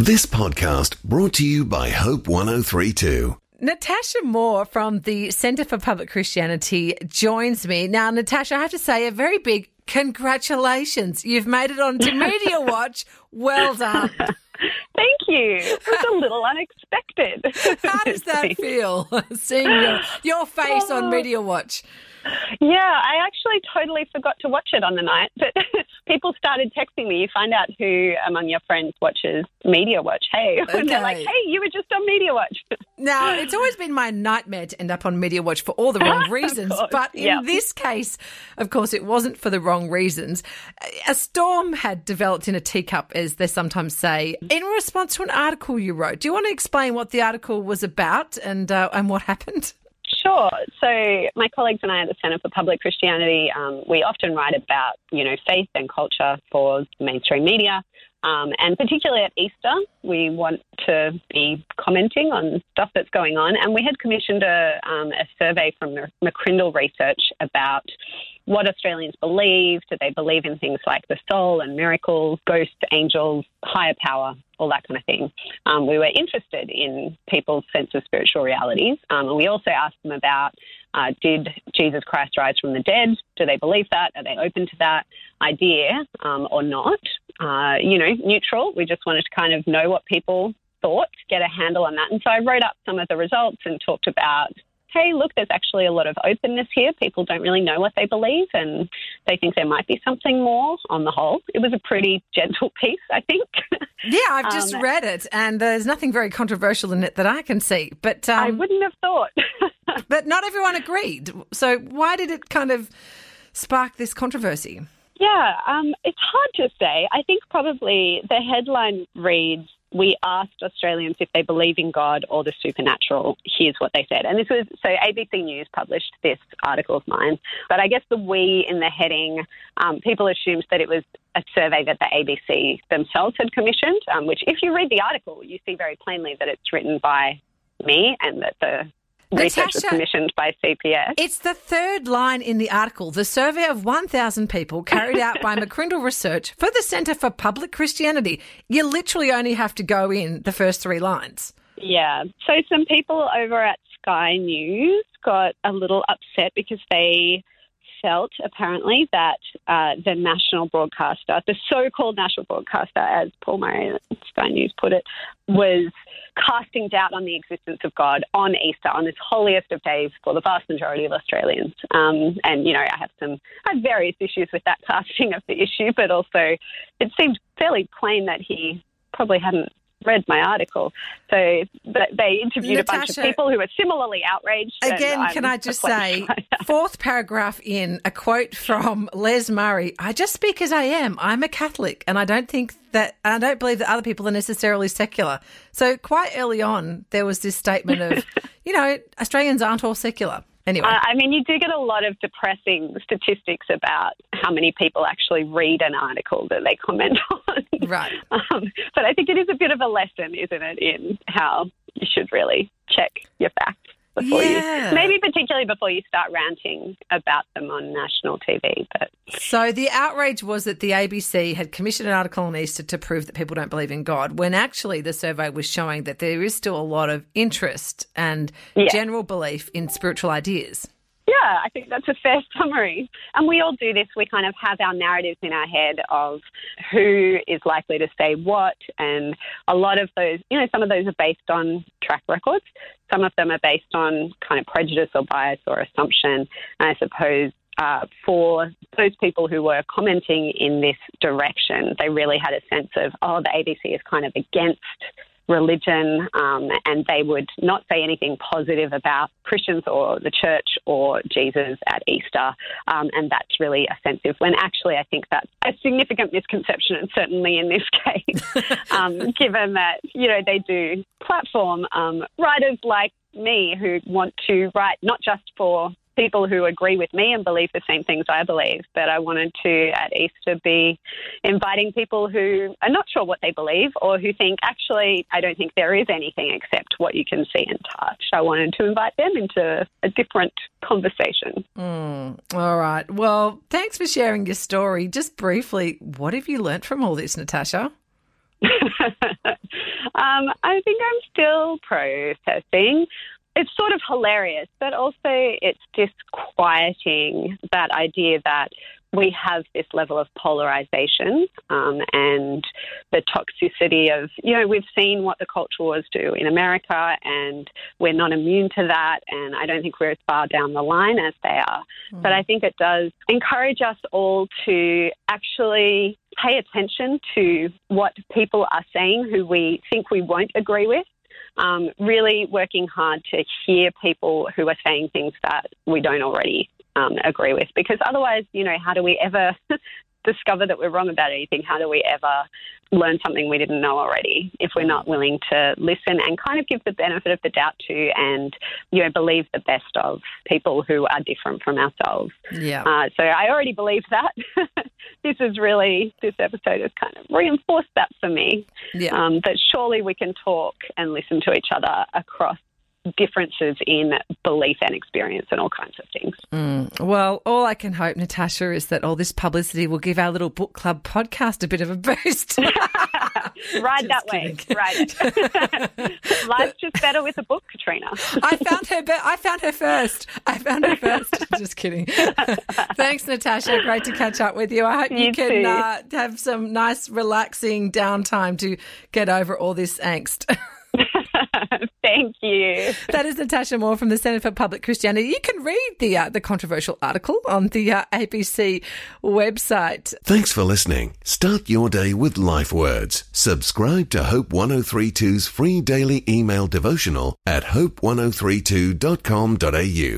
This podcast brought to you by Hope 1032. Natasha Moore from the Centre for Public Christianity joins me. Now, Natasha, I have to say a very big congratulations. You've made it onto Media Watch. Well done. Thank you. It was a little unexpected. How does that feel, seeing your, your face on oh. Media Watch? Yeah, I actually totally forgot to watch it on the night, but people started texting me. You find out who among your friends watches Media Watch. Hey, and they're like, hey, you were just on Media Watch. Now, it's always been my nightmare to end up on Media Watch for all the wrong reasons. but in yeah. this case, of course, it wasn't for the wrong reasons. A storm had developed in a teacup, as they sometimes say, in response to an article you wrote. Do you want to explain what the article was about and, uh, and what happened? Sure. So my colleagues and I at the Centre for Public Christianity, um, we often write about, you know, faith and culture for mainstream media. Um, and particularly at Easter, we want to be commenting on stuff that's going on. And we had commissioned a, um, a survey from McCrindle Research about what Australians believe. Do they believe in things like the soul and miracles, ghosts, angels, higher power, all that kind of thing? Um, we were interested in people's sense of spiritual realities. Um, and we also asked them about uh, did Jesus Christ rise from the dead? Do they believe that? Are they open to that idea um, or not? Uh, you know, neutral. We just wanted to kind of know what people thought, get a handle on that. And so I wrote up some of the results and talked about hey, look, there's actually a lot of openness here. People don't really know what they believe and they think there might be something more on the whole. It was a pretty gentle piece, I think. Yeah, I've just Um, read it, and there's nothing very controversial in it that I can see. But um, I wouldn't have thought. but not everyone agreed. So why did it kind of spark this controversy? Yeah, um, it's hard to say. I think probably the headline reads, "We asked Australians if they believe in God or the supernatural. Here's what they said." And this was so ABC News published this article of mine. But I guess the "we" in the heading, um, people assumed that it was a survey that the ABC themselves had commissioned. Um, which, if you read the article, you see very plainly that it's written by me and that the research was Natasha- commissioned by CPX. It's the third line in the article. The survey of 1,000 people carried out by McCrindle Research for the Centre for Public Christianity. You literally only have to go in the first three lines. Yeah. So some people over at Sky News got a little upset because they felt apparently that uh, the national broadcaster, the so-called national broadcaster, as Paul Murray at Sky News put it, was casting doubt on the existence of God on Easter, on this holiest of days for the vast majority of Australians. Um, and you know, I have some, I have various issues with that casting of the issue, but also it seemed fairly plain that he probably hadn't read my article. So th- they interviewed a bunch of people who were similarly outraged. Again, can I just say, perplexed by that. fourth paragraph in, a quote from Les Murray I just speak as I am. I'm a Catholic, and I don't think that, I don't believe that other people are necessarily secular. So, quite early on, there was this statement of, you know, Australians aren't all secular. Anyway. Uh, I mean, you do get a lot of depressing statistics about how many people actually read an article that they comment on. Right. Um, but I think it is a bit of a lesson, isn't it, in how you should really check your facts before Yeah. you, maybe particularly before you start ranting about them on national TV. But So the outrage was that the ABC had commissioned an article on Easter to prove that people don't believe in God, when actually the survey was showing that there is still a lot of interest and Yeah. general belief in spiritual ideas. Yeah, I think that's a fair summary. And we all do this. We kind of have our narratives in our head of who is likely to say what. And a lot of those, you know, some of those are based on track records. Some of them are based on kind of prejudice or bias or assumption. And I suppose uh, for those people who were commenting in this direction, they really had a sense of, oh, the ABC is kind of against religion, um, and they would not say anything positive about Christians or the church or Jesus at Easter, um, and that's really offensive. When actually, I think that's a significant misconception, and certainly in this case, um, given that you know they do platform um, writers like me who want to write not just for people who agree with me and believe the same things I believe, but I wanted to at Easter be inviting people who are not sure what they believe or who think, actually, I don't think there is anything except what you can see and touch. I wanted to invite them into a different conversation. Mm, all right. Well, thanks for sharing your story. Just briefly, what have you learnt from all this, Natasha? um, I think I'm still processing. It's sort of hilarious, but also it's disquieting that idea that we have this level of polarization um, and the toxicity of, you know, we've seen what the culture wars do in America and we're not immune to that. And I don't think we're as far down the line as they are. Mm. But I think it does encourage us all to actually pay attention to what people are saying who we think we won't agree with. Um, really working hard to hear people who are saying things that we don't already um, agree with. Because otherwise, you know, how do we ever discover that we're wrong about anything? How do we ever learn something we didn't know already if we're not willing to listen and kind of give the benefit of the doubt to and, you know, believe the best of people who are different from ourselves? Yeah. Uh, so I already believe that. this is really, this episode has kind of reinforced that for me. Yeah. Um, that surely we can talk and listen to each other across differences in belief and experience and all kinds of things. Mm. Well, all I can hope, Natasha, is that all this publicity will give our little book club podcast a bit of a boost. Ride that kidding. way. Right. Life's just better with a book, Katrina. I found her. Be- I found her first. I found her first. just kidding. Thanks, Natasha. Great to catch up with you. I hope you, you can uh, have some nice, relaxing downtime to get over all this angst. Thank you. That is Natasha Moore from the Centre for Public Christianity. You can read the uh, the controversial article on the uh, ABC website. Thanks for listening. Start your day with life words. Subscribe to Hope 1032's free daily email devotional at hope1032.com.au